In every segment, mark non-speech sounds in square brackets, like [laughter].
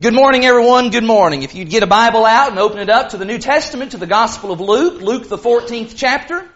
Good morning, everyone. Good morning. If you'd get a Bible out and open it up to the New Testament, to the Gospel of Luke, Luke the 14th chapter.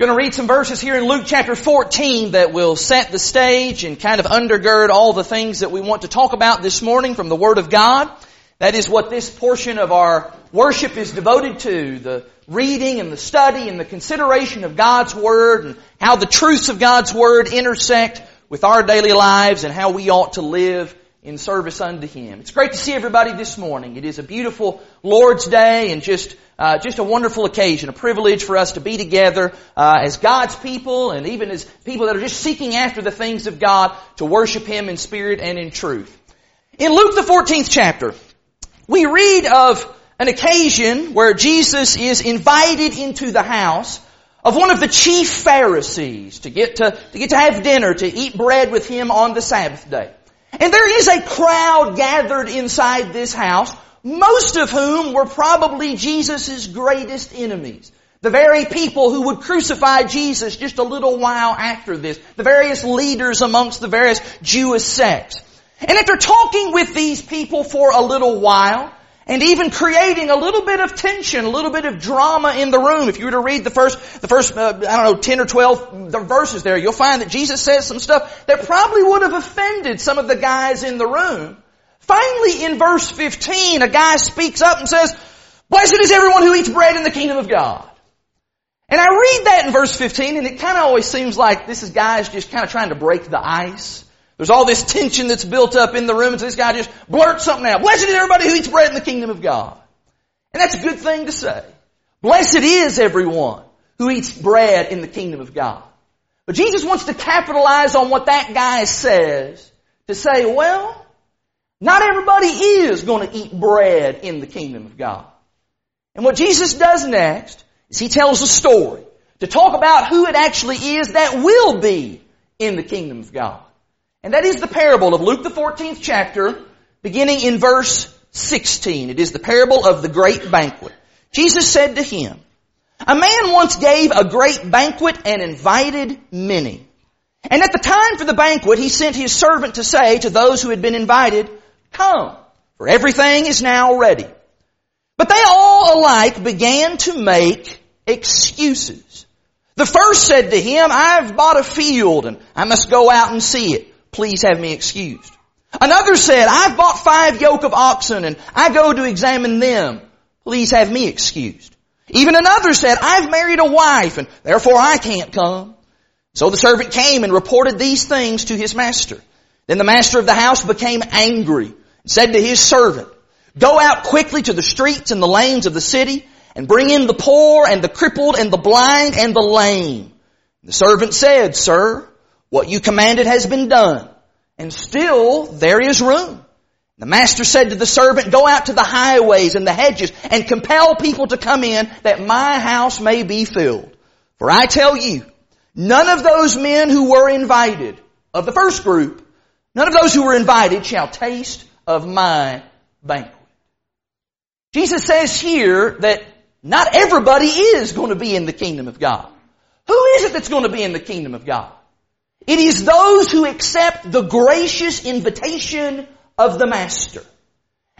Going to read some verses here in Luke chapter 14 that will set the stage and kind of undergird all the things that we want to talk about this morning from the Word of God. That is what this portion of our worship is devoted to. The reading and the study and the consideration of God's Word and how the truths of God's Word intersect with our daily lives and how we ought to live in service unto Him. It's great to see everybody this morning. It is a beautiful Lord's Day and just uh, just a wonderful occasion, a privilege for us to be together uh, as God's people and even as people that are just seeking after the things of God to worship Him in spirit and in truth. In Luke the 14th chapter, we read of an occasion where Jesus is invited into the house of one of the chief Pharisees to get to, to get to have dinner, to eat bread with him on the Sabbath day. And there is a crowd gathered inside this house, most of whom were probably Jesus' greatest enemies. The very people who would crucify Jesus just a little while after this. The various leaders amongst the various Jewish sects. And after talking with these people for a little while, and even creating a little bit of tension, a little bit of drama in the room. If you were to read the first, the first, uh, I don't know, 10 or 12 the verses there, you'll find that Jesus says some stuff that probably would have offended some of the guys in the room. Finally, in verse 15, a guy speaks up and says, Blessed is everyone who eats bread in the kingdom of God. And I read that in verse 15 and it kind of always seems like this is guys just kind of trying to break the ice. There's all this tension that's built up in the room, and so this guy just blurts something out. Blessed is everybody who eats bread in the kingdom of God. And that's a good thing to say. Blessed is everyone who eats bread in the kingdom of God. But Jesus wants to capitalize on what that guy says to say, well, not everybody is going to eat bread in the kingdom of God. And what Jesus does next is he tells a story to talk about who it actually is that will be in the kingdom of God. And that is the parable of Luke the 14th chapter, beginning in verse 16. It is the parable of the great banquet. Jesus said to him, A man once gave a great banquet and invited many. And at the time for the banquet, he sent his servant to say to those who had been invited, Come, for everything is now ready. But they all alike began to make excuses. The first said to him, I've bought a field and I must go out and see it please have me excused. Another said, I've bought five yoke of oxen and I go to examine them. Please have me excused. Even another said, I've married a wife and therefore I can't come. So the servant came and reported these things to his master. Then the master of the house became angry and said to his servant, Go out quickly to the streets and the lanes of the city and bring in the poor and the crippled and the blind and the lame. The servant said, Sir, what you commanded has been done, and still there is room. The master said to the servant, go out to the highways and the hedges and compel people to come in that my house may be filled. For I tell you, none of those men who were invited of the first group, none of those who were invited shall taste of my banquet. Jesus says here that not everybody is going to be in the kingdom of God. Who is it that's going to be in the kingdom of God? It is those who accept the gracious invitation of the Master.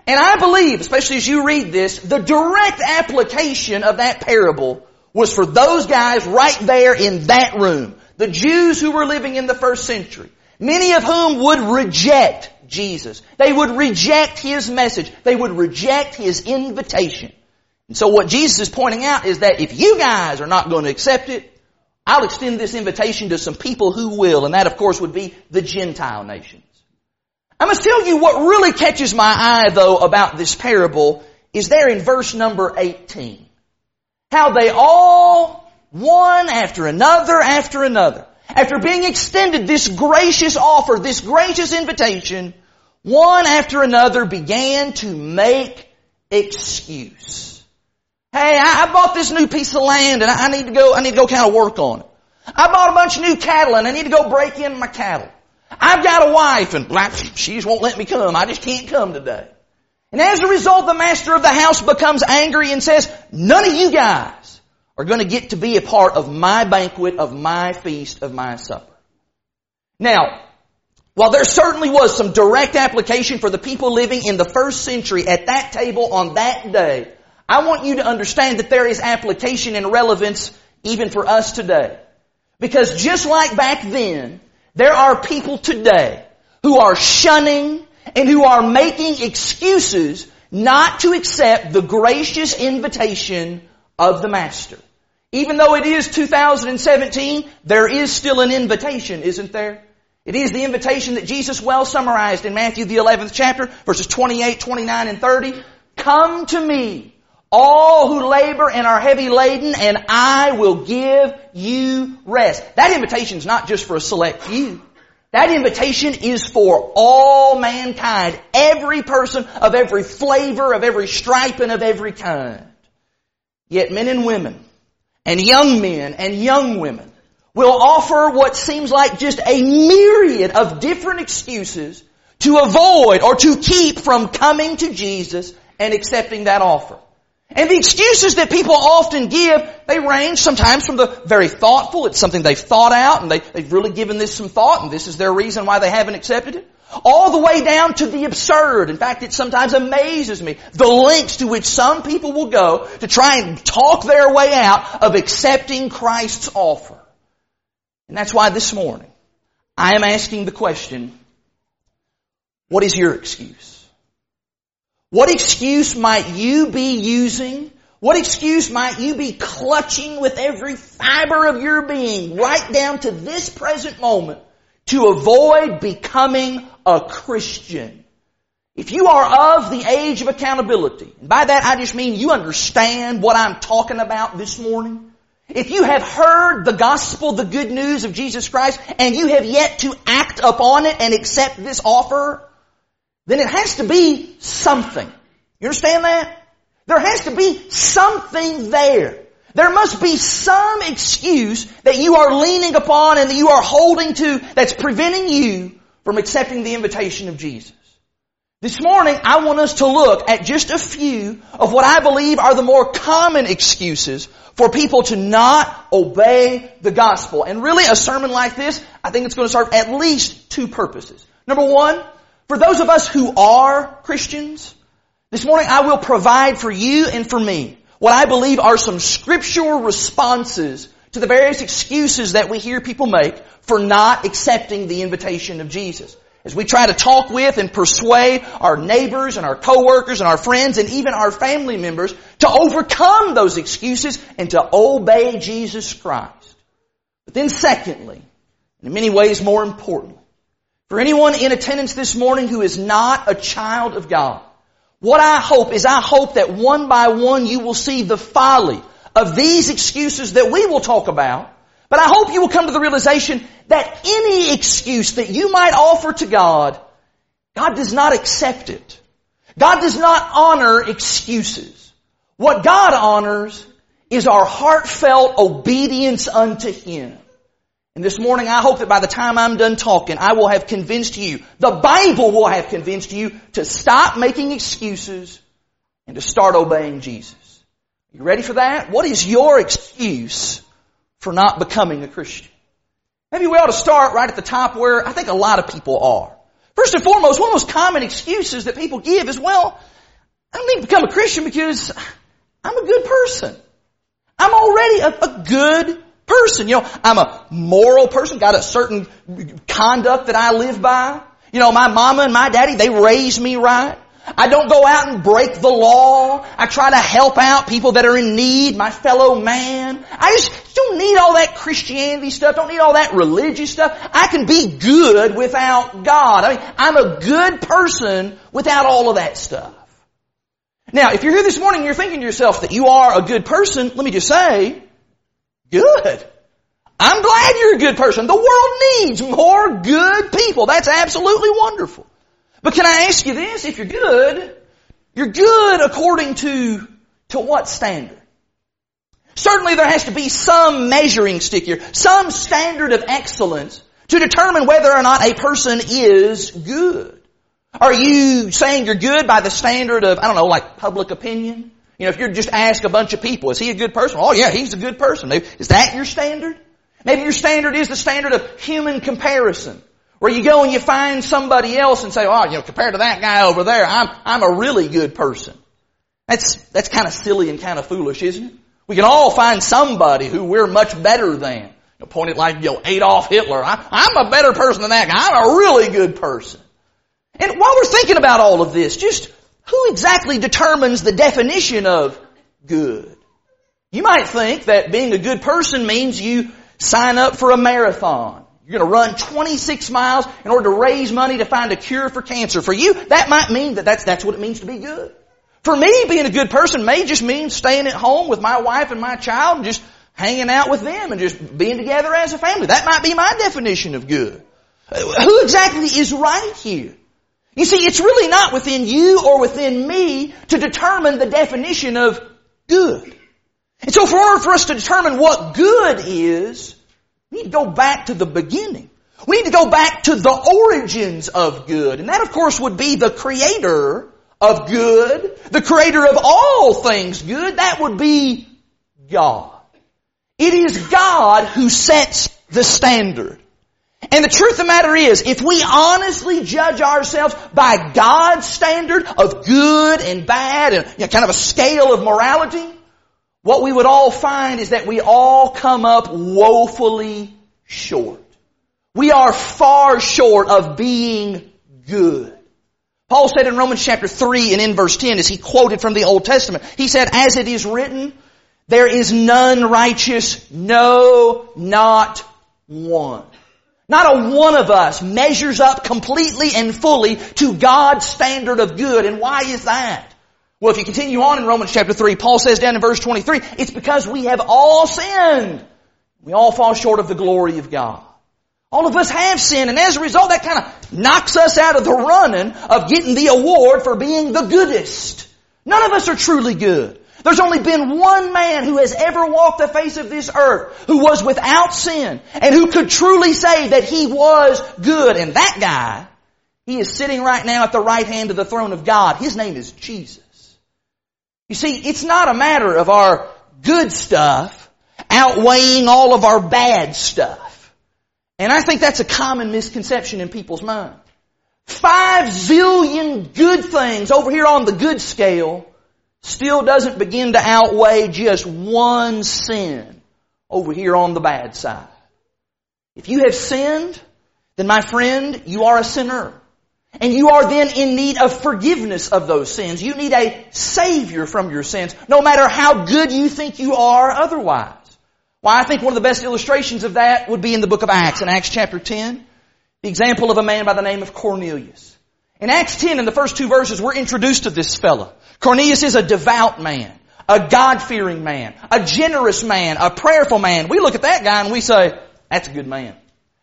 And I believe, especially as you read this, the direct application of that parable was for those guys right there in that room. The Jews who were living in the first century. Many of whom would reject Jesus. They would reject His message. They would reject His invitation. And so what Jesus is pointing out is that if you guys are not going to accept it, I'll extend this invitation to some people who will, and that of course would be the Gentile nations. I must tell you what really catches my eye though about this parable is there in verse number 18. How they all, one after another after another, after being extended this gracious offer, this gracious invitation, one after another began to make excuse. Hey, I, I bought this new piece of land and I, I need to go, I need to go kind of work on it. I bought a bunch of new cattle and I need to go break in my cattle. I've got a wife and she just won't let me come. I just can't come today. And as a result, the master of the house becomes angry and says, none of you guys are going to get to be a part of my banquet, of my feast, of my supper. Now, while there certainly was some direct application for the people living in the first century at that table on that day, I want you to understand that there is application and relevance even for us today. Because just like back then, there are people today who are shunning and who are making excuses not to accept the gracious invitation of the Master. Even though it is 2017, there is still an invitation, isn't there? It is the invitation that Jesus well summarized in Matthew the 11th chapter, verses 28, 29, and 30. Come to me, all who labor and are heavy laden, and I will give you rest. That invitation is not just for a select few. That invitation is for all mankind, every person of every flavor, of every stripe, and of every kind. Yet men and women, and young men and young women, will offer what seems like just a myriad of different excuses to avoid or to keep from coming to Jesus and accepting that offer. And the excuses that people often give, they range sometimes from the very thoughtful, it's something they've thought out and they, have really given this some thought and this is their reason why they haven't accepted it. All the way down to the absurd. In fact, it sometimes amazes me the lengths to which some people will go to try and talk their way out of accepting Christ's offer. And that's why this morning I am asking the question, what is your excuse? What excuse might you be using? What excuse might you be clutching with every fiber of your being right down to this present moment to avoid becoming a Christian? If you are of the age of accountability, and by that I just mean you understand what I'm talking about this morning, if you have heard the gospel, the good news of Jesus Christ, and you have yet to act upon it and accept this offer, then it has to be something. You understand that? There has to be something there. There must be some excuse that you are leaning upon and that you are holding to that's preventing you from accepting the invitation of Jesus. This morning, I want us to look at just a few of what I believe are the more common excuses for people to not obey the gospel. And really, a sermon like this, I think it's going to serve at least two purposes. Number one, for those of us who are Christians, this morning I will provide for you and for me what I believe are some scriptural responses to the various excuses that we hear people make for not accepting the invitation of Jesus as we try to talk with and persuade our neighbors and our coworkers and our friends and even our family members to overcome those excuses and to obey Jesus Christ. But then secondly, and in many ways more importantly, for anyone in attendance this morning who is not a child of God, what I hope is I hope that one by one you will see the folly of these excuses that we will talk about but I hope you will come to the realization that any excuse that you might offer to God, God does not accept it. God does not honor excuses. What God honors is our heartfelt obedience unto Him. And this morning I hope that by the time I'm done talking, I will have convinced you, the Bible will have convinced you to stop making excuses and to start obeying Jesus. You ready for that? What is your excuse for not becoming a Christian? Maybe we ought to start right at the top where I think a lot of people are. First and foremost, one of the most common excuses that people give is, well, I don't need to become a Christian because I'm a good person. I'm already a, a good person. You know, I'm a moral person, got a certain conduct that I live by. You know, my mama and my daddy, they raised me right. I don't go out and break the law. I try to help out people that are in need, my fellow man. I just don't need all that Christianity stuff. Don't need all that religious stuff. I can be good without God. I mean, I'm a good person without all of that stuff. Now, if you're here this morning and you're thinking to yourself that you are a good person, let me just say, good. I'm glad you're a good person. The world needs more good people. That's absolutely wonderful. But can I ask you this? If you're good, you're good according to, to what standard? Certainly there has to be some measuring stick here, some standard of excellence to determine whether or not a person is good. Are you saying you're good by the standard of, I don't know, like public opinion? You know, if you just ask a bunch of people, is he a good person? Oh yeah, he's a good person. Is that your standard? Maybe your standard is the standard of human comparison Where you go and you find somebody else and say, oh, you know, compared to that guy over there, I'm, I'm a really good person. That's, that's kind of silly and kind of foolish, isn't it? We can all find somebody who we're much better than. You know, point it like, you know, Adolf Hitler. I, I'm a better person than that guy. I'm a really good person. And while we're thinking about all of this, just who exactly determines the definition of good? You might think that being a good person means you sign up for a marathon. You're going to run 26 miles in order to raise money to find a cure for cancer. For you, that might mean that that's, that's what it means to be good. For me, being a good person may just mean staying at home with my wife and my child and just hanging out with them and just being together as a family. That might be my definition of good. Who exactly is right here? You see, it's really not within you or within me to determine the definition of good. And so for order for us to determine what good is, we need to go back to the beginning. We need to go back to the origins of good. And that of course would be the creator of good, the creator of all things good. That would be God. It is God who sets the standard. And the truth of the matter is, if we honestly judge ourselves by God's standard of good and bad and you know, kind of a scale of morality, what we would all find is that we all come up woefully short. We are far short of being good. Paul said in Romans chapter 3 and in verse 10 as he quoted from the Old Testament, he said, as it is written, there is none righteous, no, not one. Not a one of us measures up completely and fully to God's standard of good. And why is that? Well, if you continue on in Romans chapter 3, Paul says down in verse 23, it's because we have all sinned. We all fall short of the glory of God. All of us have sinned, and as a result, that kind of knocks us out of the running of getting the award for being the goodest. None of us are truly good. There's only been one man who has ever walked the face of this earth who was without sin and who could truly say that he was good. And that guy, he is sitting right now at the right hand of the throne of God. His name is Jesus. You see, it's not a matter of our good stuff outweighing all of our bad stuff. And I think that's a common misconception in people's mind. Five zillion good things over here on the good scale still doesn't begin to outweigh just one sin over here on the bad side. If you have sinned, then my friend, you are a sinner. And you are then in need of forgiveness of those sins. You need a Savior from your sins, no matter how good you think you are otherwise. Why, I think one of the best illustrations of that would be in the book of Acts, in Acts chapter 10, the example of a man by the name of Cornelius. In Acts 10, in the first two verses, we're introduced to this fellow. Cornelius is a devout man, a God-fearing man, a generous man, a prayerful man. We look at that guy and we say, that's a good man.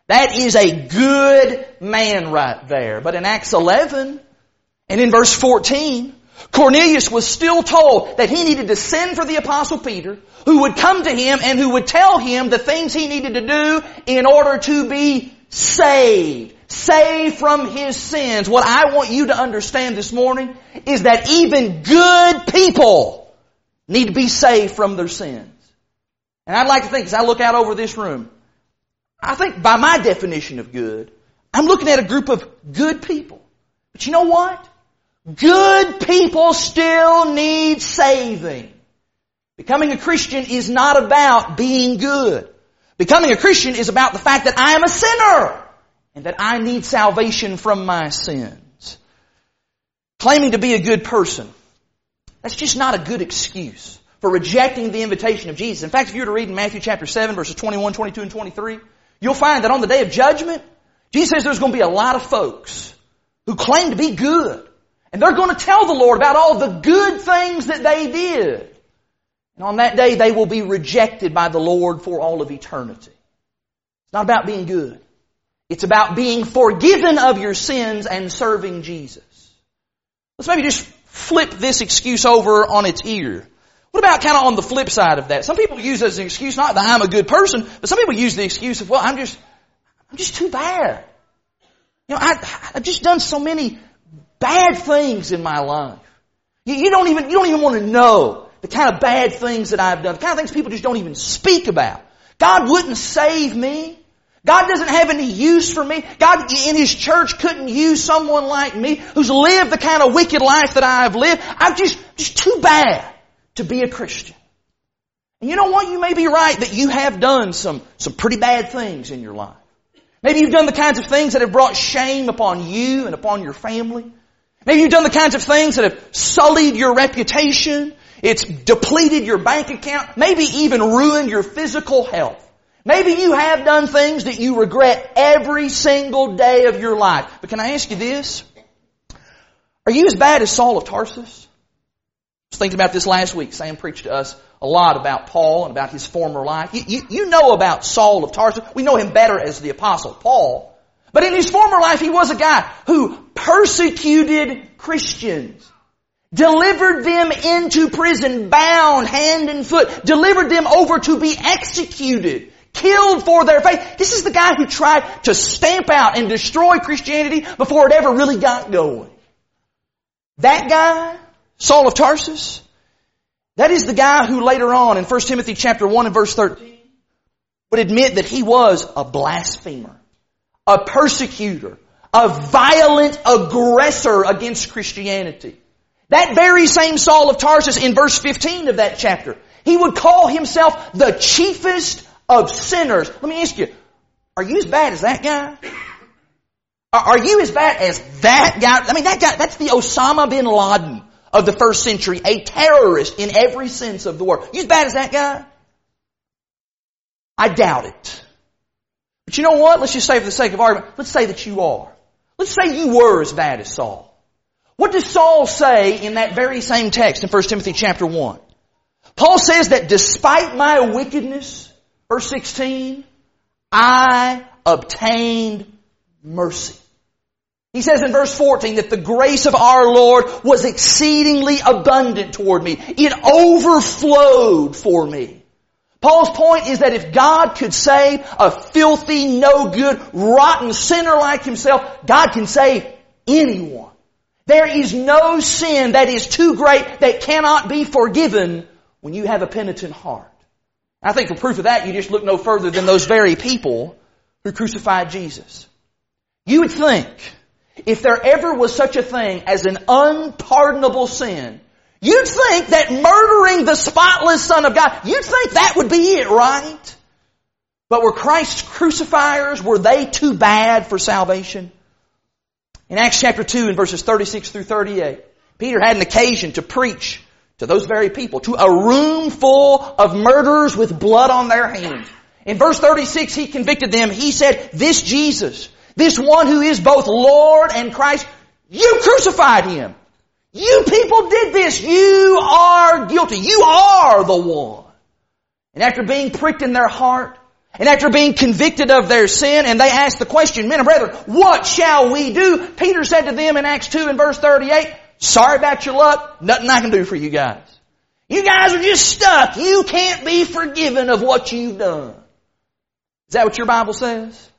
That is a good man right there. But in Acts 11 and in verse 14, Cornelius was still told that he needed to send for the apostle Peter, who would come to him and who would tell him the things he needed to do in order to be saved. Saved from his sins. What I want you to understand this morning is that even good people need to be saved from their sins. And I'd like to think, as I look out over this room, I think by my definition of good, I'm looking at a group of good people. But you know what? Good people still need saving. Becoming a Christian is not about being good. Becoming a Christian is about the fact that I am a sinner and that I need salvation from my sins. Claiming to be a good person, that's just not a good excuse for rejecting the invitation of Jesus. In fact, if you were to read in Matthew chapter 7 verses 21, 22, and 23, you'll find that on the day of judgment, Jesus says there's going to be a lot of folks who claim to be good. And they're going to tell the Lord about all the good things that they did. And on that day, they will be rejected by the Lord for all of eternity. It's not about being good. It's about being forgiven of your sins and serving Jesus. Let's maybe just flip this excuse over on its ear. What about kind of on the flip side of that? Some people use as an excuse not that I'm a good person, but some people use the excuse of, well, I'm just, I'm just too bad. You know, I, I've just done so many bad things in my life. You, you don't even, you don't even want to know the kind of bad things that I've done, the kind of things people just don't even speak about. God wouldn't save me. God doesn't have any use for me. God in His church couldn't use someone like me who's lived the kind of wicked life that I have lived. I'm just, just too bad to be a Christian. And you know what? You may be right that you have done some, some pretty bad things in your life. Maybe you've done the kinds of things that have brought shame upon you and upon your family. Maybe you've done the kinds of things that have sullied your reputation. It's depleted your bank account. Maybe even ruined your physical health. Maybe you have done things that you regret every single day of your life. But can I ask you this? Are you as bad as Saul of Tarsus? I was thinking about this last week. Sam preached to us a lot about Paul and about his former life. You, you, you know about Saul of Tarsus. We know him better as the apostle Paul. But in his former life, he was a guy who persecuted Christians. Delivered them into prison, bound hand and foot. Delivered them over to be executed. Killed for their faith. This is the guy who tried to stamp out and destroy Christianity before it ever really got going. That guy, Saul of Tarsus, that is the guy who later on in 1 Timothy chapter 1 and verse 13 would admit that he was a blasphemer a persecutor, a violent aggressor against Christianity. That very same Saul of Tarsus in verse 15 of that chapter, he would call himself the chiefest of sinners. Let me ask you, are you as bad as that guy? Are you as bad as that guy? I mean, that guy, that's the Osama bin Laden of the first century, a terrorist in every sense of the word. You as bad as that guy? I doubt it. But you know what? Let's just say for the sake of argument, let's say that you are. Let's say you were as bad as Saul. What does Saul say in that very same text in 1 Timothy chapter 1? Paul says that despite my wickedness, verse 16, I obtained mercy. He says in verse 14 that the grace of our Lord was exceedingly abundant toward me. It overflowed for me. Paul's point is that if God could save a filthy, no good, rotten sinner like himself, God can save anyone. There is no sin that is too great that cannot be forgiven when you have a penitent heart. I think for proof of that, you just look no further than those very people who crucified Jesus. You would think if there ever was such a thing as an unpardonable sin, You'd think that murdering the spotless Son of God, you'd think that would be it, right? But were Christ's crucifiers, were they too bad for salvation? In Acts chapter 2 in verses 36 through 38, Peter had an occasion to preach to those very people, to a room full of murderers with blood on their hands. In verse 36, he convicted them. He said, this Jesus, this one who is both Lord and Christ, you crucified him. You people did this. You are guilty. You are the one. And after being pricked in their heart, and after being convicted of their sin, and they asked the question, men and brethren, what shall we do? Peter said to them in Acts 2 and verse 38, sorry about your luck, nothing I can do for you guys. You guys are just stuck. You can't be forgiven of what you've done. Is that what your Bible says?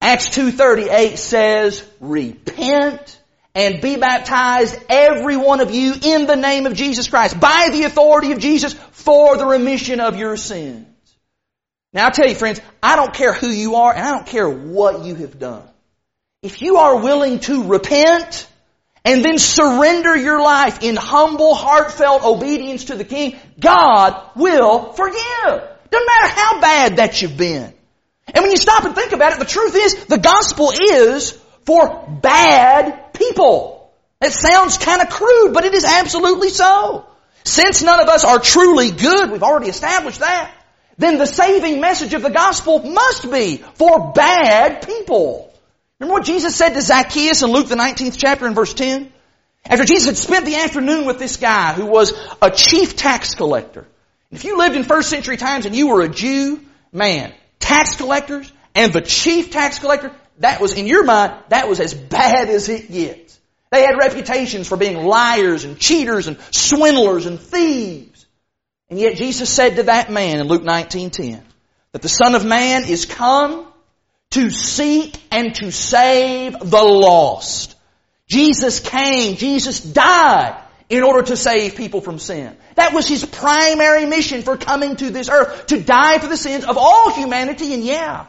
Acts 2.38 says, repent and be baptized, every one of you, in the name of Jesus Christ, by the authority of Jesus, for the remission of your sins. Now I tell you friends, I don't care who you are and I don't care what you have done. If you are willing to repent and then surrender your life in humble, heartfelt obedience to the King, God will forgive. Doesn't matter how bad that you've been. And when you stop and think about it, the truth is, the gospel is for bad people. It sounds kind of crude, but it is absolutely so. Since none of us are truly good, we've already established that, then the saving message of the gospel must be for bad people. Remember what Jesus said to Zacchaeus in Luke the 19th chapter in verse 10? After Jesus had spent the afternoon with this guy who was a chief tax collector. If you lived in first century times and you were a Jew, man, tax collectors and the chief tax collector, that was, in your mind, that was as bad as it gets. They had reputations for being liars and cheaters and swindlers and thieves. And yet Jesus said to that man in Luke 19:10 that the Son of Man is come to seek and to save the lost. Jesus came, Jesus died in order to save people from sin. That was His primary mission for coming to this earth, to die for the sins of all humanity, and yeah,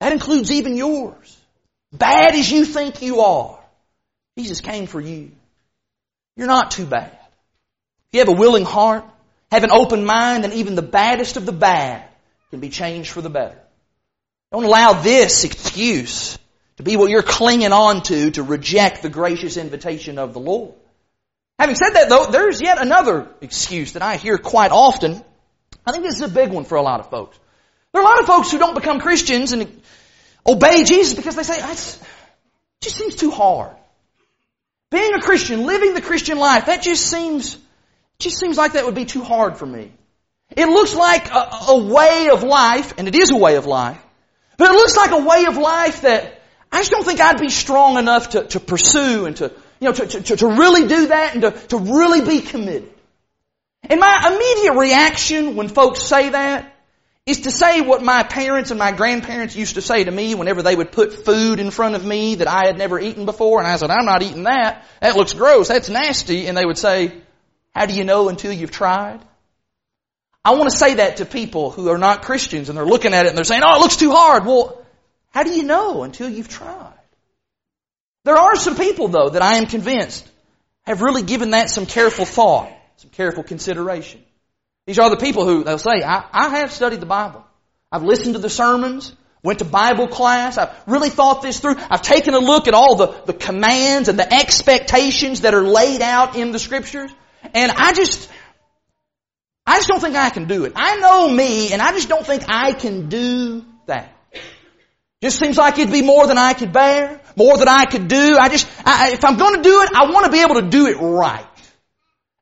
That includes even yours. Bad as you think you are. Jesus came for you. You're not too bad. If you have a willing heart, have an open mind, then even the baddest of the bad can be changed for the better. Don't allow this excuse to be what you're clinging on to to reject the gracious invitation of the Lord. Having said that though, there's yet another excuse that I hear quite often. I think this is a big one for a lot of folks. There are a lot of folks who don't become Christians and obey Jesus because they say, it just seems too hard. Being a Christian, living the Christian life, that just seems, just seems like that would be too hard for me. It looks like a, a way of life, and it is a way of life, but it looks like a way of life that I just don't think I'd be strong enough to, to pursue and to, you know, to, to, to really do that and to, to really be committed. And my immediate reaction when folks say that is to say what my parents and my grandparents used to say to me whenever they would put food in front of me that I had never eaten before, and I said, I'm not eating that. That looks gross. That's nasty. And they would say, how do you know until you've tried? I want to say that to people who are not Christians and they're looking at it and they're saying, oh, it looks too hard. Well, how do you know until you've tried? There are some people though that I am convinced have really given that some careful thought, some careful consideration. These are the people who they'll say, I, I have studied the Bible. I've listened to the sermons, went to Bible class, I've really thought this through. I've taken a look at all the, the commands and the expectations that are laid out in the scriptures. And I just, I just don't think I can do it. I know me and I just don't think I can do that. Just seems like it'd be more than I could bear, more than I could do. I just, I, if I'm going to do it, I want to be able to do it right.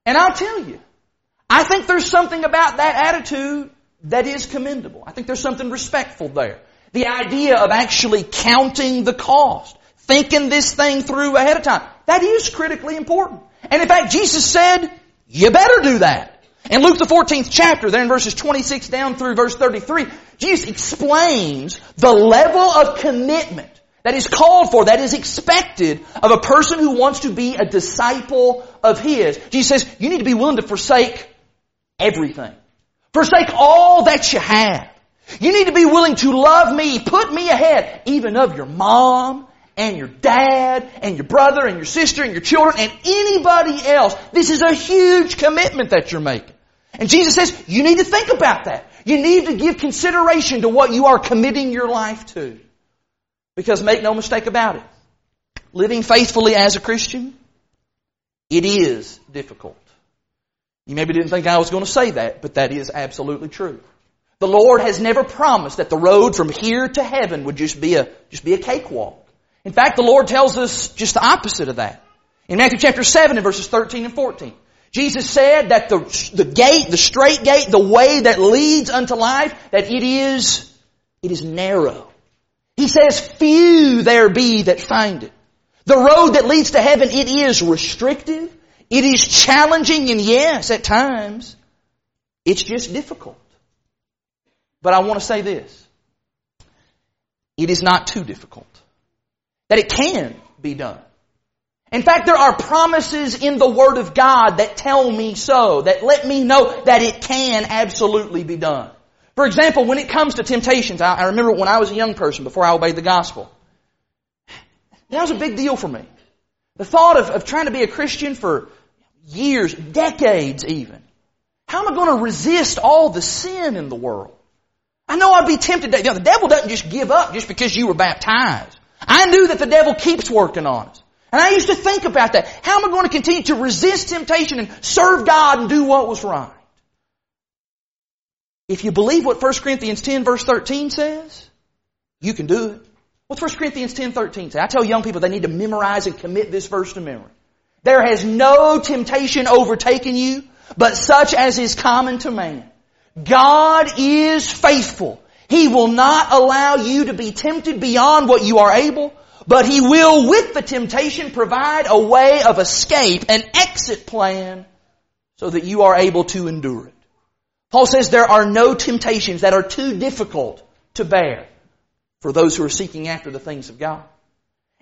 And I'll tell you, I think there's something about that attitude that is commendable. I think there's something respectful there. The idea of actually counting the cost, thinking this thing through ahead of time, that is critically important. And in fact, Jesus said, you better do that. In Luke the 14th chapter, there in verses 26 down through verse 33, Jesus explains the level of commitment that is called for, that is expected of a person who wants to be a disciple of His. Jesus says, you need to be willing to forsake everything. Forsake all that you have. You need to be willing to love me, put me ahead, even of your mom and your dad and your brother and your sister and your children and anybody else. This is a huge commitment that you're making. And Jesus says, you need to think about that. You need to give consideration to what you are committing your life to. Because make no mistake about it, living faithfully as a Christian, it is difficult. You maybe didn't think I was going to say that, but that is absolutely true. The Lord has never promised that the road from here to heaven would just be a, just be a cakewalk. In fact, the Lord tells us just the opposite of that. In Matthew chapter 7 and verses 13 and 14. Jesus said that the, the gate, the strait gate, the way that leads unto life, that it is, it is narrow. He says, few there be that find it. The road that leads to heaven, it is restrictive. It is challenging and yes, at times, it's just difficult. But I want to say this. It is not too difficult. That it can be done. In fact, there are promises in the Word of God that tell me so, that let me know that it can absolutely be done. For example, when it comes to temptations, I, remember when I was a young person before I obeyed the gospel. That was a big deal for me. The thought of, of trying to be a Christian for years, decades even. How am I going to resist all the sin in the world? I know I'd be tempted to, you know, the devil doesn't just give up just because you were baptized. I knew that the devil keeps working on us. And I used to think about that. How am I going to continue to resist temptation and serve God and do what was right? If you believe what 1 Corinthians 10 verse 13 says, you can do it. What's 1 Corinthians 10 13 say? I tell young people they need to memorize and commit this verse to memory. There has no temptation overtaken you, but such as is common to man. God is faithful. He will not allow you to be tempted beyond what you are able, but He will with the temptation provide a way of escape, an exit plan, so that you are able to endure it. Paul says there are no temptations that are too difficult to bear for those who are seeking after the things of God.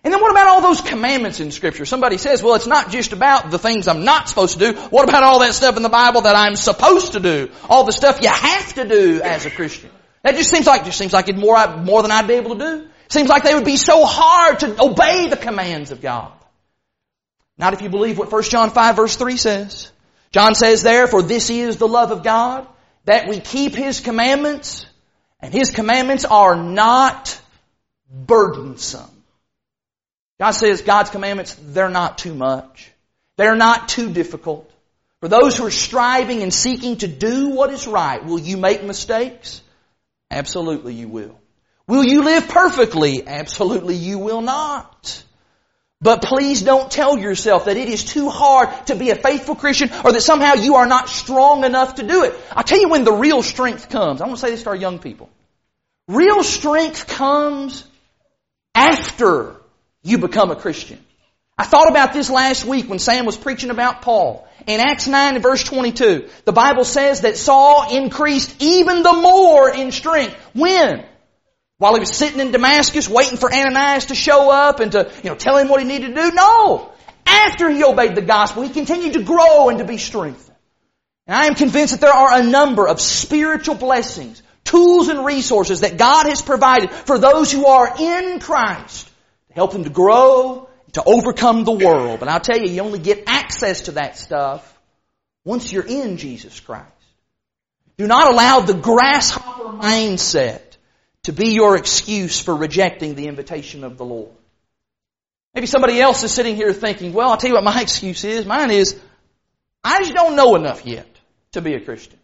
And then what about all those commandments in scripture? Somebody says, well, it's not just about the things I'm not supposed to do. What about all that stuff in the Bible that I'm supposed to do? All the stuff you have to do as a Christian. That just seems like, just seems like it more, more than I'd be able to do. Seems like they would be so hard to obey the commands of God. Not if you believe what 1 John 5 verse 3 says. John says there, for this is the love of God, that we keep His commandments, and His commandments are not burdensome. God says God's commandments, they're not too much. They're not too difficult. For those who are striving and seeking to do what is right, will you make mistakes? Absolutely you will. Will you live perfectly? Absolutely you will not. But please don't tell yourself that it is too hard to be a faithful Christian or that somehow you are not strong enough to do it. I'll tell you when the real strength comes. I want to say this to our young people. Real strength comes after you become a Christian. I thought about this last week when Sam was preaching about Paul. In Acts 9 and verse 22, the Bible says that Saul increased even the more in strength. When? While he was sitting in Damascus waiting for Ananias to show up and to, you know, tell him what he needed to do? No! After he obeyed the gospel, he continued to grow and to be strengthened. And I am convinced that there are a number of spiritual blessings, tools and resources that God has provided for those who are in Christ to help them to grow, to overcome the world. But I'll tell you, you only get access to that stuff once you're in Jesus Christ. Do not allow the grasshopper mindset to be your excuse for rejecting the invitation of the Lord. Maybe somebody else is sitting here thinking, well, I'll tell you what my [laughs] excuse is. Mine is, I just don't know enough yet to be a Christian.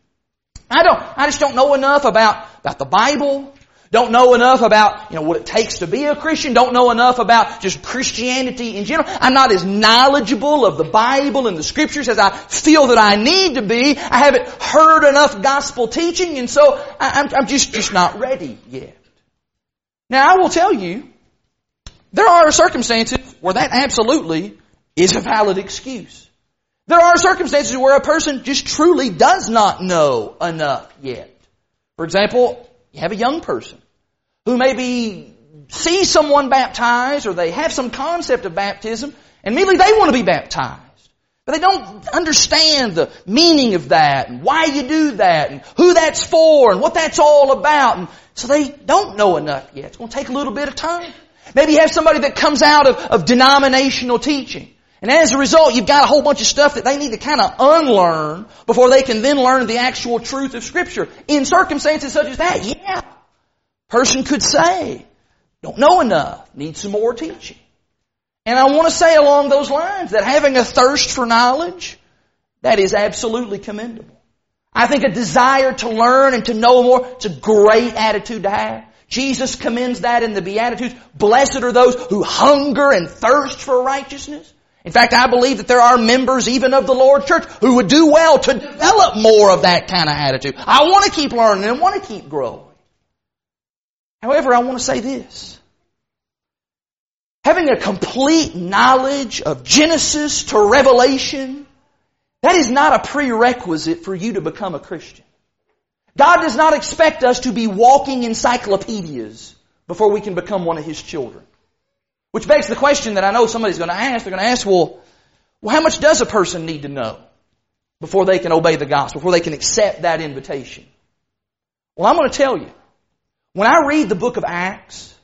I don't, I just don't know enough about, about the Bible, don't know enough about, you know, what it takes to be a Christian. Don't know enough about just Christianity in general. I'm not as knowledgeable of the Bible and the Scriptures as I feel that I need to be. I haven't heard enough gospel teaching and so I'm, I'm just, just not ready yet. Now I will tell you, there are circumstances where that absolutely is a valid excuse. There are circumstances where a person just truly does not know enough yet. For example, you have a young person who maybe see someone baptized or they have some concept of baptism and immediately they want to be baptized. But they don't understand the meaning of that and why you do that and who that's for and what that's all about. And so they don't know enough yet. It's going to take a little bit of time. Maybe you have somebody that comes out of, of denominational teaching. And as a result, you've got a whole bunch of stuff that they need to kind of unlearn before they can then learn the actual truth of Scripture. In circumstances such as that, yeah, person could say, don't know enough, need some more teaching. And I want to say along those lines that having a thirst for knowledge, that is absolutely commendable. I think a desire to learn and to know more, it's a great attitude to have. Jesus commends that in the Beatitudes. Blessed are those who hunger and thirst for righteousness. In fact, I believe that there are members even of the Lord's church who would do well to develop more of that kind of attitude. I want to keep learning and want to keep growing. However, I want to say this. Having a complete knowledge of Genesis to Revelation, that is not a prerequisite for you to become a Christian. God does not expect us to be walking encyclopedias before we can become one of His children. Which begs the question that I know somebody's going to ask. They're going to ask, well, well, how much does a person need to know before they can obey the gospel, before they can accept that invitation? Well, I'm going to tell you. When I read the book of Acts,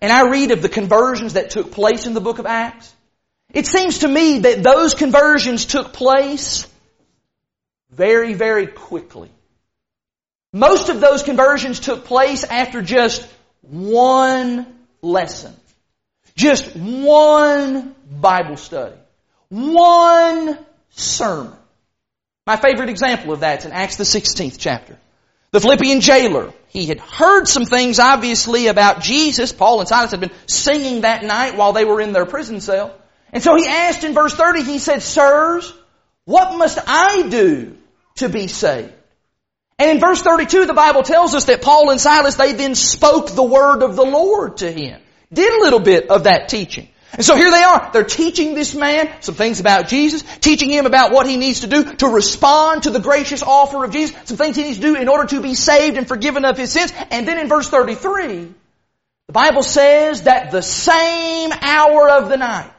and I read of the conversions that took place in the book of Acts, it seems to me that those conversions took place very, very quickly. Most of those conversions took place after just one lesson. Just one Bible study. One sermon. My favorite example of that is in Acts the 16th chapter. The Philippian jailer, he had heard some things obviously about Jesus. Paul and Silas had been singing that night while they were in their prison cell. And so he asked in verse 30, he said, Sirs, what must I do to be saved? And in verse 32, the Bible tells us that Paul and Silas, they then spoke the word of the Lord to him. Did a little bit of that teaching. And so here they are. They're teaching this man some things about Jesus, teaching him about what he needs to do to respond to the gracious offer of Jesus, some things he needs to do in order to be saved and forgiven of his sins. And then in verse 33, the Bible says that the same hour of the night,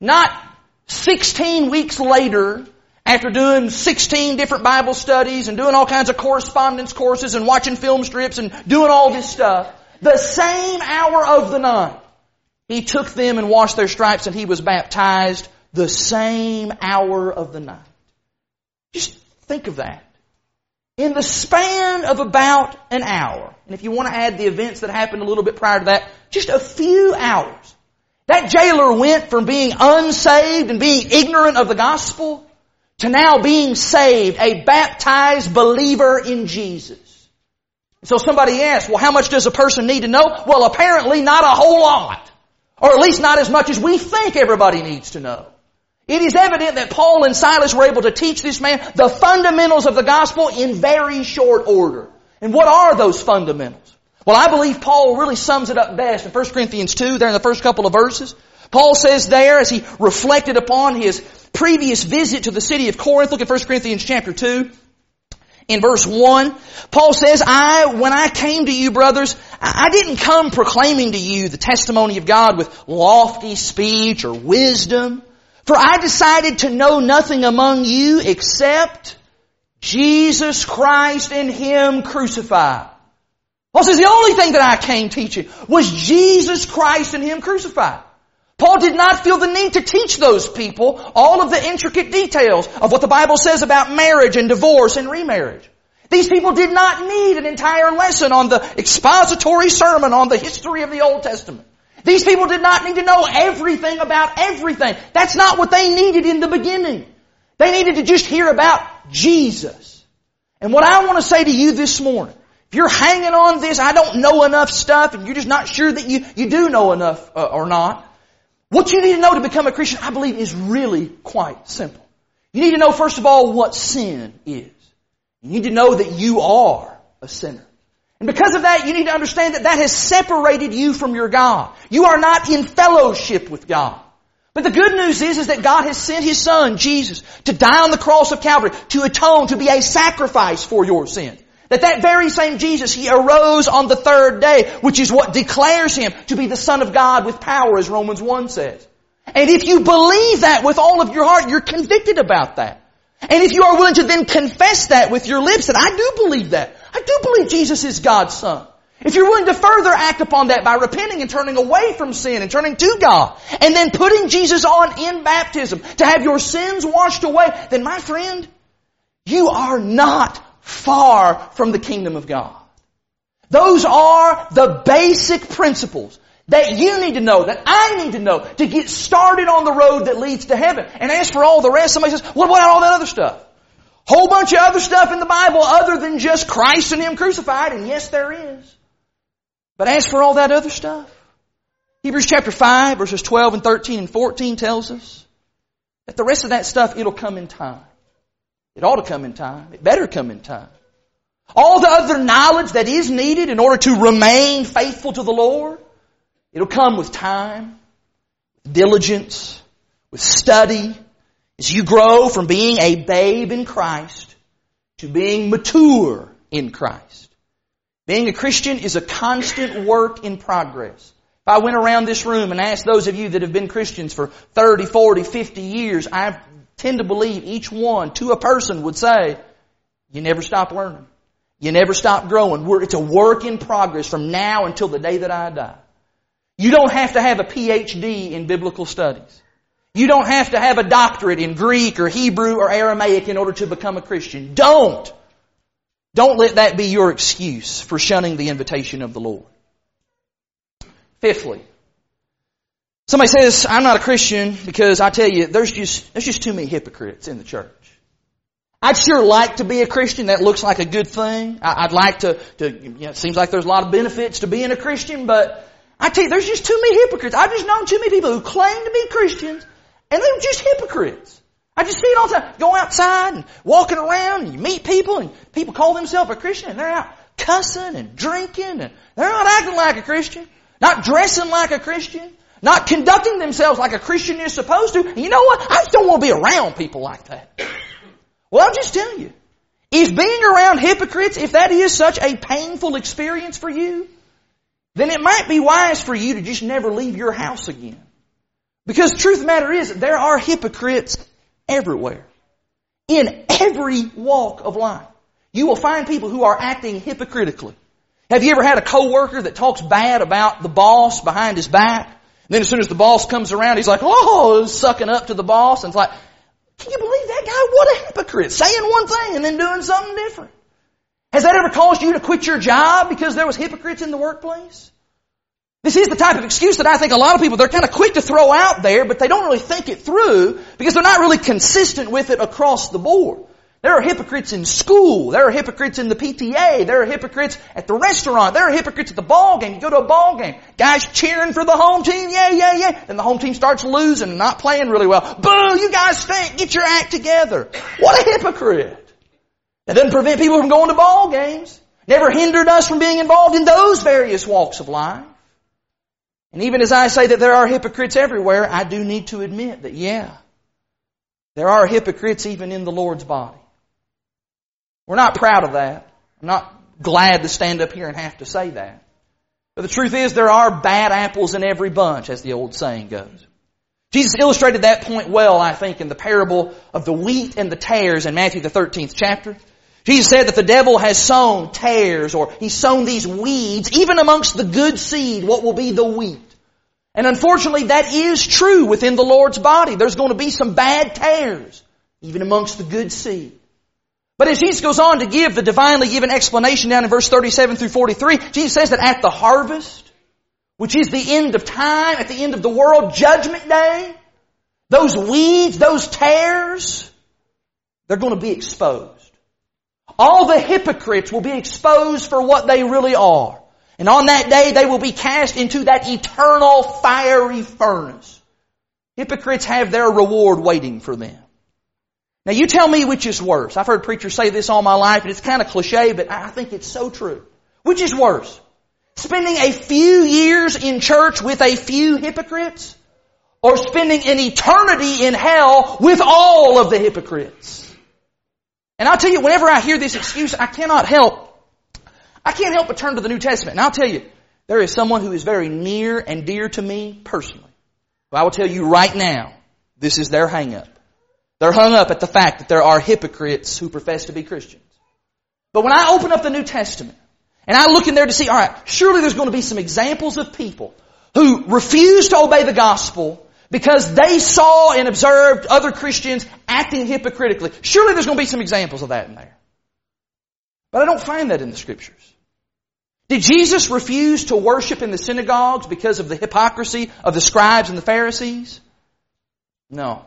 not 16 weeks later, after doing 16 different Bible studies and doing all kinds of correspondence courses and watching film strips and doing all this stuff, the same hour of the night, he took them and washed their stripes and he was baptized the same hour of the night. Just think of that. In the span of about an hour, and if you want to add the events that happened a little bit prior to that, just a few hours, that jailer went from being unsaved and being ignorant of the gospel to now being saved, a baptized believer in Jesus. So somebody asked, well, how much does a person need to know? Well, apparently not a whole lot. Or at least not as much as we think everybody needs to know. It is evident that Paul and Silas were able to teach this man the fundamentals of the gospel in very short order. And what are those fundamentals? Well, I believe Paul really sums it up best in 1 Corinthians 2, there in the first couple of verses. Paul says there, as he reflected upon his previous visit to the city of Corinth, look at 1 Corinthians chapter 2, in verse 1, Paul says, I, when I came to you, brothers, I didn't come proclaiming to you the testimony of God with lofty speech or wisdom, for I decided to know nothing among you except Jesus Christ and Him crucified. Paul says the only thing that I came teaching was Jesus Christ and Him crucified. Paul did not feel the need to teach those people all of the intricate details of what the Bible says about marriage and divorce and remarriage. These people did not need an entire lesson on the expository sermon on the history of the Old Testament. These people did not need to know everything about everything. That's not what they needed in the beginning. They needed to just hear about Jesus. And what I want to say to you this morning, if you're hanging on this, I don't know enough stuff, and you're just not sure that you, you do know enough uh, or not, what you need to know to become a Christian, I believe, is really quite simple. You need to know, first of all, what sin is. You need to know that you are a sinner. And because of that, you need to understand that that has separated you from your God. You are not in fellowship with God. But the good news is, is that God has sent His Son, Jesus, to die on the cross of Calvary, to atone, to be a sacrifice for your sin. That that very same Jesus, He arose on the third day, which is what declares Him to be the Son of God with power, as Romans 1 says. And if you believe that with all of your heart, you're convicted about that. And if you are willing to then confess that with your lips, that I do believe that. I do believe Jesus is God's Son. If you're willing to further act upon that by repenting and turning away from sin and turning to God, and then putting Jesus on in baptism to have your sins washed away, then my friend, you are not far from the kingdom of God. Those are the basic principles that you need to know, that I need to know to get started on the road that leads to heaven. And as for all the rest, somebody says, what about all that other stuff? Whole bunch of other stuff in the Bible other than just Christ and Him crucified, and yes, there is. But as for all that other stuff, Hebrews chapter 5 verses 12 and 13 and 14 tells us that the rest of that stuff, it'll come in time. It ought to come in time. It better come in time. All the other knowledge that is needed in order to remain faithful to the Lord, it'll come with time, diligence, with study, as you grow from being a babe in Christ to being mature in Christ. Being a Christian is a constant work in progress. If I went around this room and asked those of you that have been Christians for 30, 40, 50 years, I tend to believe each one to a person would say, you never stop learning. You never stop growing. We're, it's a work in progress from now until the day that I die. You don't have to have a PhD in biblical studies. You don't have to have a doctorate in Greek or Hebrew or Aramaic in order to become a Christian. Don't. Don't let that be your excuse for shunning the invitation of the Lord. Fifthly, Somebody says, I'm not a Christian because I tell you, there's just, there's just too many hypocrites in the church. I'd sure like to be a Christian. That looks like a good thing. I'd like to, to you know, it seems like there's a lot of benefits to being a Christian, but I tell you, there's just too many hypocrites. I've just known too many people who claim to be Christians, and they're just hypocrites. I just see it all the time. Go outside and walking around, and you meet people, and people call themselves a Christian, and they're out cussing and drinking, and they're not acting like a Christian, not dressing like a Christian. Not conducting themselves like a Christian is supposed to. And you know what? I just don't want to be around people like that. Well, I'll just tell you. If being around hypocrites, if that is such a painful experience for you, then it might be wise for you to just never leave your house again. Because truth of the matter is, there are hypocrites everywhere. In every walk of life. You will find people who are acting hypocritically. Have you ever had a coworker that talks bad about the boss behind his back? And then as soon as the boss comes around, he's like, oh, sucking up to the boss. And it's like, can you believe that guy? What a hypocrite. Saying one thing and then doing something different. Has that ever caused you to quit your job because there was hypocrites in the workplace? This is the type of excuse that I think a lot of people, they're kind of quick to throw out there, but they don't really think it through because they're not really consistent with it across the board. There are hypocrites in school. There are hypocrites in the PTA. There are hypocrites at the restaurant. There are hypocrites at the ball game. You go to a ball game. Guys cheering for the home team. Yeah, yeah, yeah. And the home team starts losing and not playing really well. Boo! You guys stink. Get your act together. What a hypocrite. That doesn't prevent people from going to ball games. Never hindered us from being involved in those various walks of life. And even as I say that there are hypocrites everywhere, I do need to admit that yeah, there are hypocrites even in the Lord's body. We're not proud of that. I'm not glad to stand up here and have to say that. But the truth is there are bad apples in every bunch, as the old saying goes. Jesus illustrated that point well, I think, in the parable of the wheat and the tares in Matthew the 13th chapter. Jesus said that the devil has sown tares or he's sown these weeds, even amongst the good seed, what will be the wheat. And unfortunately that is true within the Lord's body. There's going to be some bad tares, even amongst the good seed. But as Jesus goes on to give the divinely given explanation down in verse 37 through 43, Jesus says that at the harvest, which is the end of time, at the end of the world, judgment day, those weeds, those tares, they're going to be exposed. All the hypocrites will be exposed for what they really are. And on that day they will be cast into that eternal fiery furnace. Hypocrites have their reward waiting for them. Now you tell me which is worse. I've heard preachers say this all my life and it's kind of cliche, but I think it's so true. Which is worse? Spending a few years in church with a few hypocrites? Or spending an eternity in hell with all of the hypocrites? And I'll tell you, whenever I hear this excuse, I cannot help, I can't help but turn to the New Testament. And I'll tell you, there is someone who is very near and dear to me personally. But I will tell you right now, this is their hang up. They're hung up at the fact that there are hypocrites who profess to be Christians. But when I open up the New Testament and I look in there to see, alright, surely there's going to be some examples of people who refuse to obey the gospel because they saw and observed other Christians acting hypocritically. Surely there's going to be some examples of that in there. But I don't find that in the scriptures. Did Jesus refuse to worship in the synagogues because of the hypocrisy of the scribes and the Pharisees? No.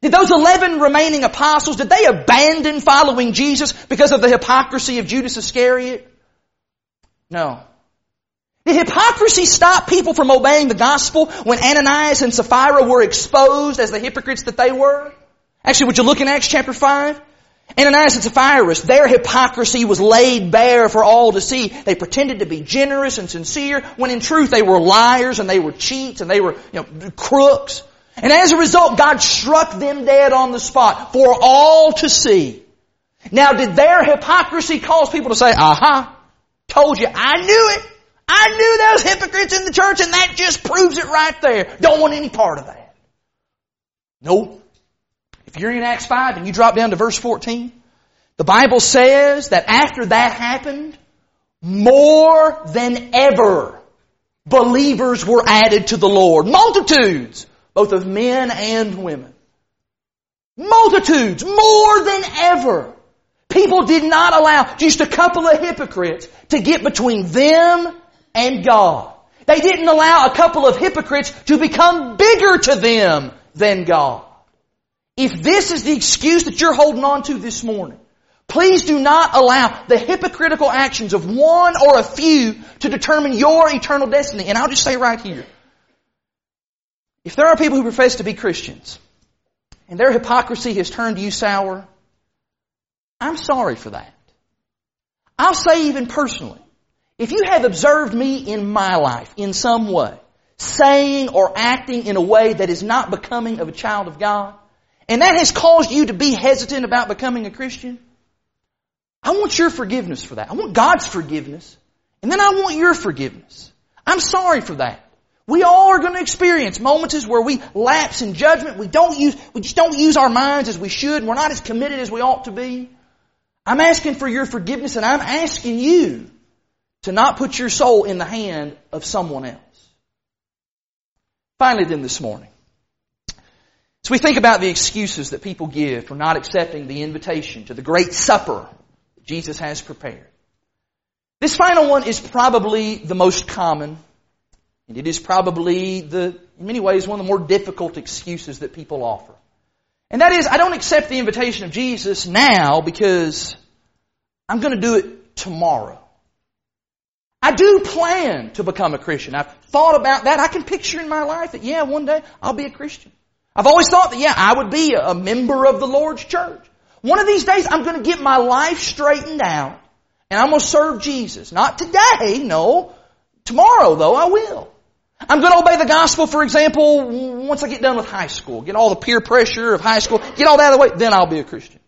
Did those 11 remaining apostles, did they abandon following Jesus because of the hypocrisy of Judas Iscariot? No. Did hypocrisy stop people from obeying the gospel when Ananias and Sapphira were exposed as the hypocrites that they were? Actually, would you look in Acts chapter 5? Ananias and Sapphira, their hypocrisy was laid bare for all to see. They pretended to be generous and sincere when in truth they were liars and they were cheats and they were, you know, crooks. And as a result, God struck them dead on the spot for all to see. Now, did their hypocrisy cause people to say, aha, told you, I knew it. I knew there was hypocrites in the church and that just proves it right there. Don't want any part of that. Nope. If you're in Acts 5 and you drop down to verse 14, the Bible says that after that happened, more than ever, believers were added to the Lord. Multitudes both of men and women. Multitudes, more than ever. People did not allow just a couple of hypocrites to get between them and God. They didn't allow a couple of hypocrites to become bigger to them than God. If this is the excuse that you're holding on to this morning, please do not allow the hypocritical actions of one or a few to determine your eternal destiny. And I'll just say right here, if there are people who profess to be Christians and their hypocrisy has turned you sour, I'm sorry for that. I'll say even personally, if you have observed me in my life in some way, saying or acting in a way that is not becoming of a child of God, and that has caused you to be hesitant about becoming a Christian, I want your forgiveness for that. I want God's forgiveness. And then I want your forgiveness. I'm sorry for that. We all are going to experience moments where we lapse in judgment. We don't use, we just don't use our minds as we should. We're not as committed as we ought to be. I'm asking for your forgiveness and I'm asking you to not put your soul in the hand of someone else. Finally then this morning, as we think about the excuses that people give for not accepting the invitation to the great supper Jesus has prepared. This final one is probably the most common, and it is probably the, in many ways, one of the more difficult excuses that people offer. And that is, I don't accept the invitation of Jesus now because I'm going to do it tomorrow. I do plan to become a Christian. I've thought about that. I can picture in my life that, yeah, one day I'll be a Christian. I've always thought that, yeah, I would be a member of the Lord's church. One of these days I'm going to get my life straightened out and I'm going to serve Jesus. Not today, no. Tomorrow though, I will. I'm going to obey the gospel, for example, once I get done with high school. Get all the peer pressure of high school. Get all that out of the way. Then I'll be a Christian.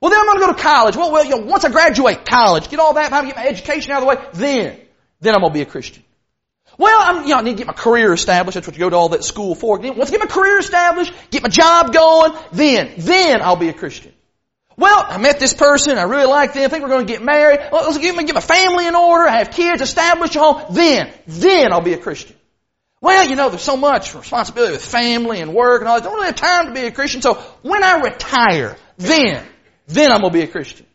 Well, then I'm going to go to college. Well, well, you know, once I graduate college, get all that, get my education out of the way. Then, then I'm going to be a Christian. Well, I'm, you know, I need to get my career established. That's what you go to all that school for. Once I get my career established, get my job going, then, then I'll be a Christian. Well, I met this person. I really like them. I think we're going to get married. Well, let's get, get my family in order. I have kids, establish a home. Then, then I'll be a Christian. Well, you know, there's so much responsibility with family and work and all that. I don't really have time to be a Christian. So when I retire, then, then I'm going to be a Christian.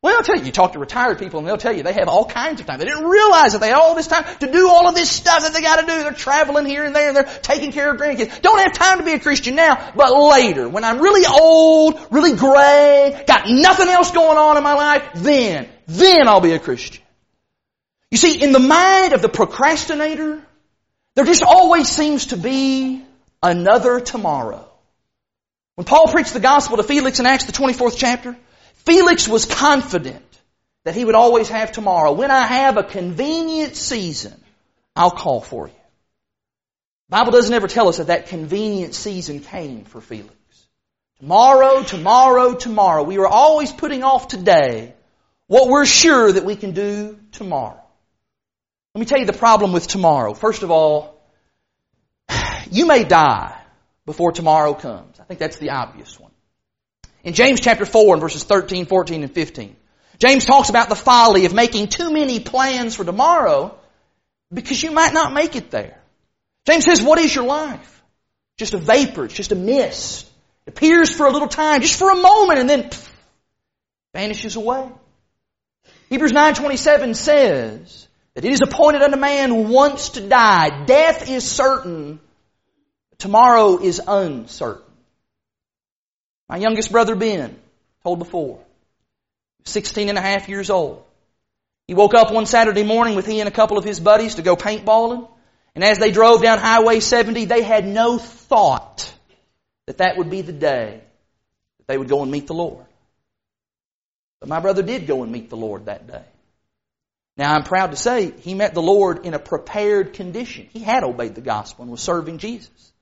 Well, I'll tell you, you talk to retired people and they'll tell you they have all kinds of time. They didn't realize that they had all this time to do all of this stuff that they gotta do. They're traveling here and there and they're taking care of grandkids. Don't have time to be a Christian now, but later, when I'm really old, really gray, got nothing else going on in my life, then, then I'll be a Christian. You see, in the mind of the procrastinator, there just always seems to be another tomorrow. When Paul preached the gospel to Felix in Acts the 24th chapter, Felix was confident that he would always have tomorrow. When I have a convenient season, I'll call for you. The Bible doesn't ever tell us that that convenient season came for Felix. Tomorrow, tomorrow, tomorrow. We are always putting off today what we're sure that we can do tomorrow. Let me tell you the problem with tomorrow. First of all, [sighs] you may die before tomorrow comes. I think that's the obvious one. In James chapter 4 and verses 13, 14, and 15, James talks about the folly of making too many plans for tomorrow because you might not make it there. James says, what is your life? Just a vapor. It's just a mist. It appears for a little time, just for a moment, and then pff, vanishes away. Hebrews 9.27 says that it is appointed unto man once to die. Death is certain. Tomorrow is uncertain. My youngest brother Ben, told before, 16 and a half years old. He woke up one Saturday morning with he and a couple of his buddies to go paintballing. And as they drove down Highway 70, they had no thought that that would be the day that they would go and meet the Lord. But my brother did go and meet the Lord that day. Now I'm proud to say he met the Lord in a prepared condition. He had obeyed the gospel and was serving Jesus.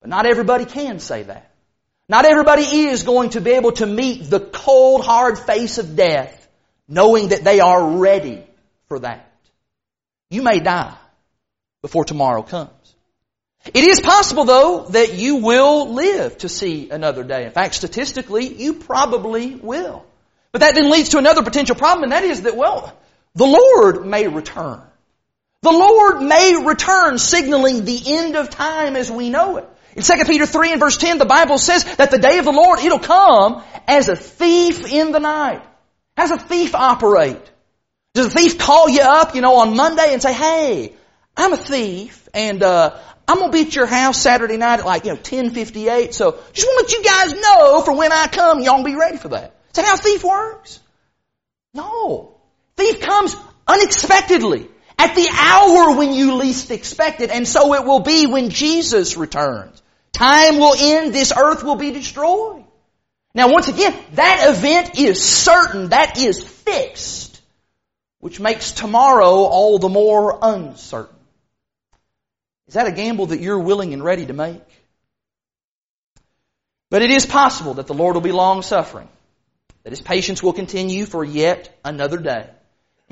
But not everybody can say that. Not everybody is going to be able to meet the cold, hard face of death knowing that they are ready for that. You may die before tomorrow comes. It is possible though that you will live to see another day. In fact, statistically, you probably will. But that then leads to another potential problem and that is that, well, the Lord may return. The Lord may return signaling the end of time as we know it. In 2 Peter 3 and verse 10, the Bible says that the day of the Lord, it'll come as a thief in the night. How does a thief operate? Does a thief call you up, you know, on Monday and say, hey, I'm a thief and, uh, I'm gonna be at your house Saturday night at like, you know, 1058, so just wanna let you guys know for when I come, y'all be ready for that. Is that how a thief works? No. Thief comes unexpectedly at the hour when you least expect it, and so it will be when Jesus returns. Time will end. This earth will be destroyed. Now once again, that event is certain. That is fixed. Which makes tomorrow all the more uncertain. Is that a gamble that you're willing and ready to make? But it is possible that the Lord will be long suffering. That His patience will continue for yet another day.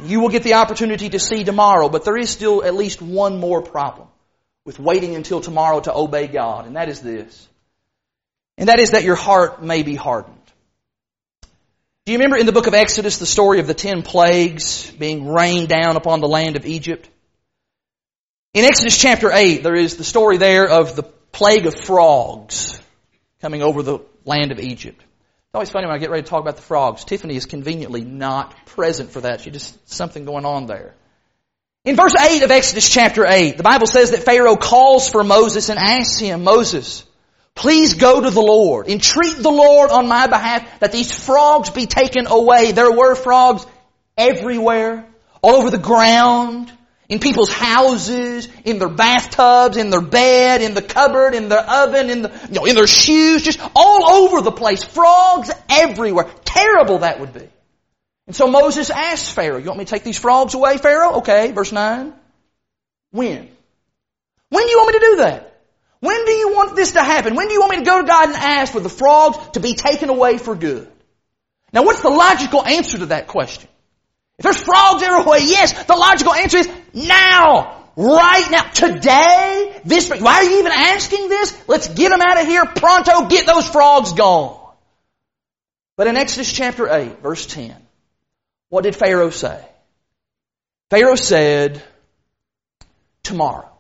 You will get the opportunity to see tomorrow, but there is still at least one more problem. With waiting until tomorrow to obey God, and that is this. And that is that your heart may be hardened. Do you remember in the book of Exodus the story of the ten plagues being rained down upon the land of Egypt? In Exodus chapter 8, there is the story there of the plague of frogs coming over the land of Egypt. It's always funny when I get ready to talk about the frogs. Tiffany is conveniently not present for that. She just, something going on there. In verse 8 of Exodus chapter 8, the Bible says that Pharaoh calls for Moses and asks him, Moses, please go to the Lord. Entreat the Lord on my behalf that these frogs be taken away. There were frogs everywhere, all over the ground, in people's houses, in their bathtubs, in their bed, in the cupboard, in their oven, in the, you know, in their shoes, just all over the place. Frogs everywhere. Terrible that would be. And so Moses asked Pharaoh, you want me to take these frogs away, Pharaoh? Okay, verse 9. When? When do you want me to do that? When do you want this to happen? When do you want me to go to God and ask for the frogs to be taken away for good? Now what's the logical answer to that question? If there's frogs everywhere, yes, the logical answer is now. Right now. Today. This, why are you even asking this? Let's get them out of here pronto, get those frogs gone. But in Exodus chapter 8, verse 10, what did Pharaoh say? Pharaoh said, tomorrow.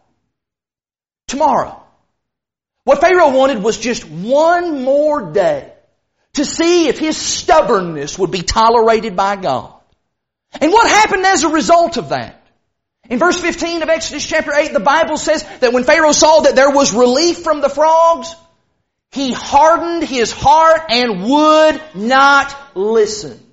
Tomorrow. What Pharaoh wanted was just one more day to see if his stubbornness would be tolerated by God. And what happened as a result of that? In verse 15 of Exodus chapter 8, the Bible says that when Pharaoh saw that there was relief from the frogs, he hardened his heart and would not listen.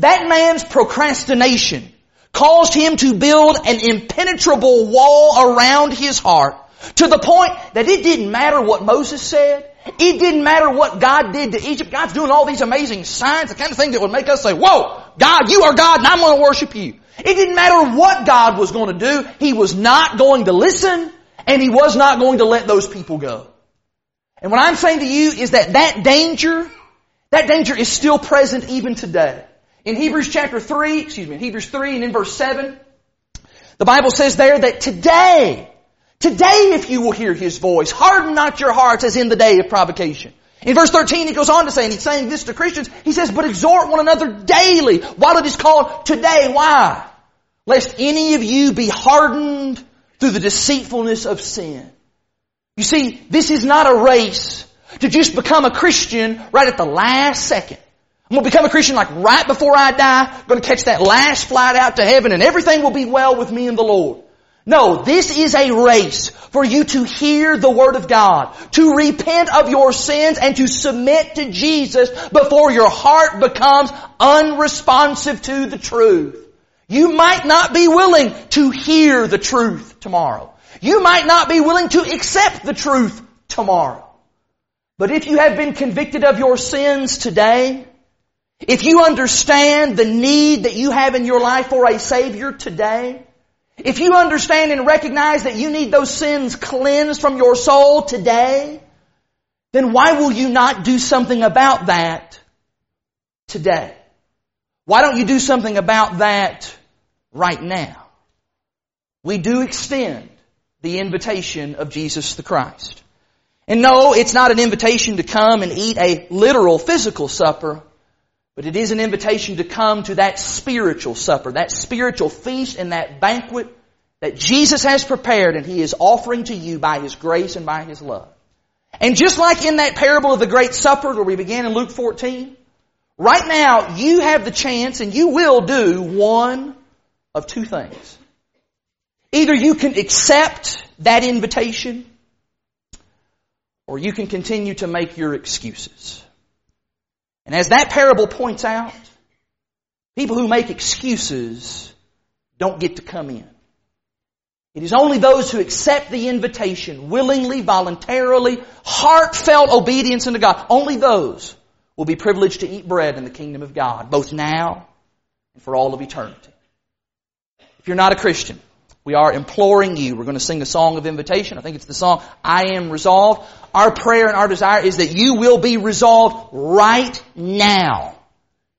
That man's procrastination caused him to build an impenetrable wall around his heart to the point that it didn't matter what Moses said. It didn't matter what God did to Egypt. God's doing all these amazing signs, the kind of thing that would make us say, whoa, God, you are God and I'm going to worship you. It didn't matter what God was going to do. He was not going to listen and he was not going to let those people go. And what I'm saying to you is that that danger, that danger is still present even today. In Hebrews chapter 3, excuse me, Hebrews 3 and in verse 7, the Bible says there that today, today if you will hear His voice, harden not your hearts as in the day of provocation. In verse 13 he goes on to say, and he's saying this to Christians, he says, but exhort one another daily while it is called today. Why? Lest any of you be hardened through the deceitfulness of sin. You see, this is not a race to just become a Christian right at the last second. I'm to become a Christian like right before I die. I'm to catch that last flight out to heaven and everything will be well with me and the Lord. No, this is a race for you to hear the Word of God, to repent of your sins and to submit to Jesus before your heart becomes unresponsive to the truth. You might not be willing to hear the truth tomorrow. You might not be willing to accept the truth tomorrow. But if you have been convicted of your sins today, if you understand the need that you have in your life for a Savior today, if you understand and recognize that you need those sins cleansed from your soul today, then why will you not do something about that today? Why don't you do something about that right now? We do extend the invitation of Jesus the Christ. And no, it's not an invitation to come and eat a literal physical supper, but it is an invitation to come to that spiritual supper, that spiritual feast and that banquet that Jesus has prepared and He is offering to you by His grace and by His love. And just like in that parable of the Great Supper where we began in Luke 14, right now you have the chance and you will do one of two things. Either you can accept that invitation or you can continue to make your excuses. And as that parable points out, people who make excuses don't get to come in. It is only those who accept the invitation willingly, voluntarily, heartfelt obedience unto God. Only those will be privileged to eat bread in the kingdom of God, both now and for all of eternity. If you're not a Christian, we are imploring you. We're going to sing a song of invitation. I think it's the song, I am resolved. Our prayer and our desire is that you will be resolved right now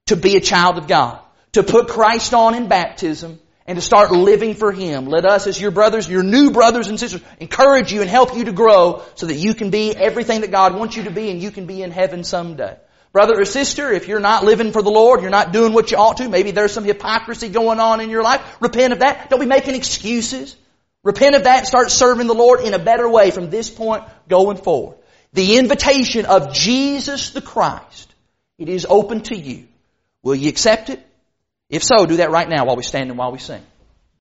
to be a child of God, to put Christ on in baptism, and to start living for Him. Let us as your brothers, your new brothers and sisters, encourage you and help you to grow so that you can be everything that God wants you to be and you can be in heaven someday. Brother or sister, if you're not living for the Lord, you're not doing what you ought to, maybe there's some hypocrisy going on in your life, repent of that. Don't be making excuses. Repent of that and start serving the Lord in a better way from this point going forward. The invitation of Jesus the Christ, it is open to you. Will you accept it? If so, do that right now while we stand and while we sing.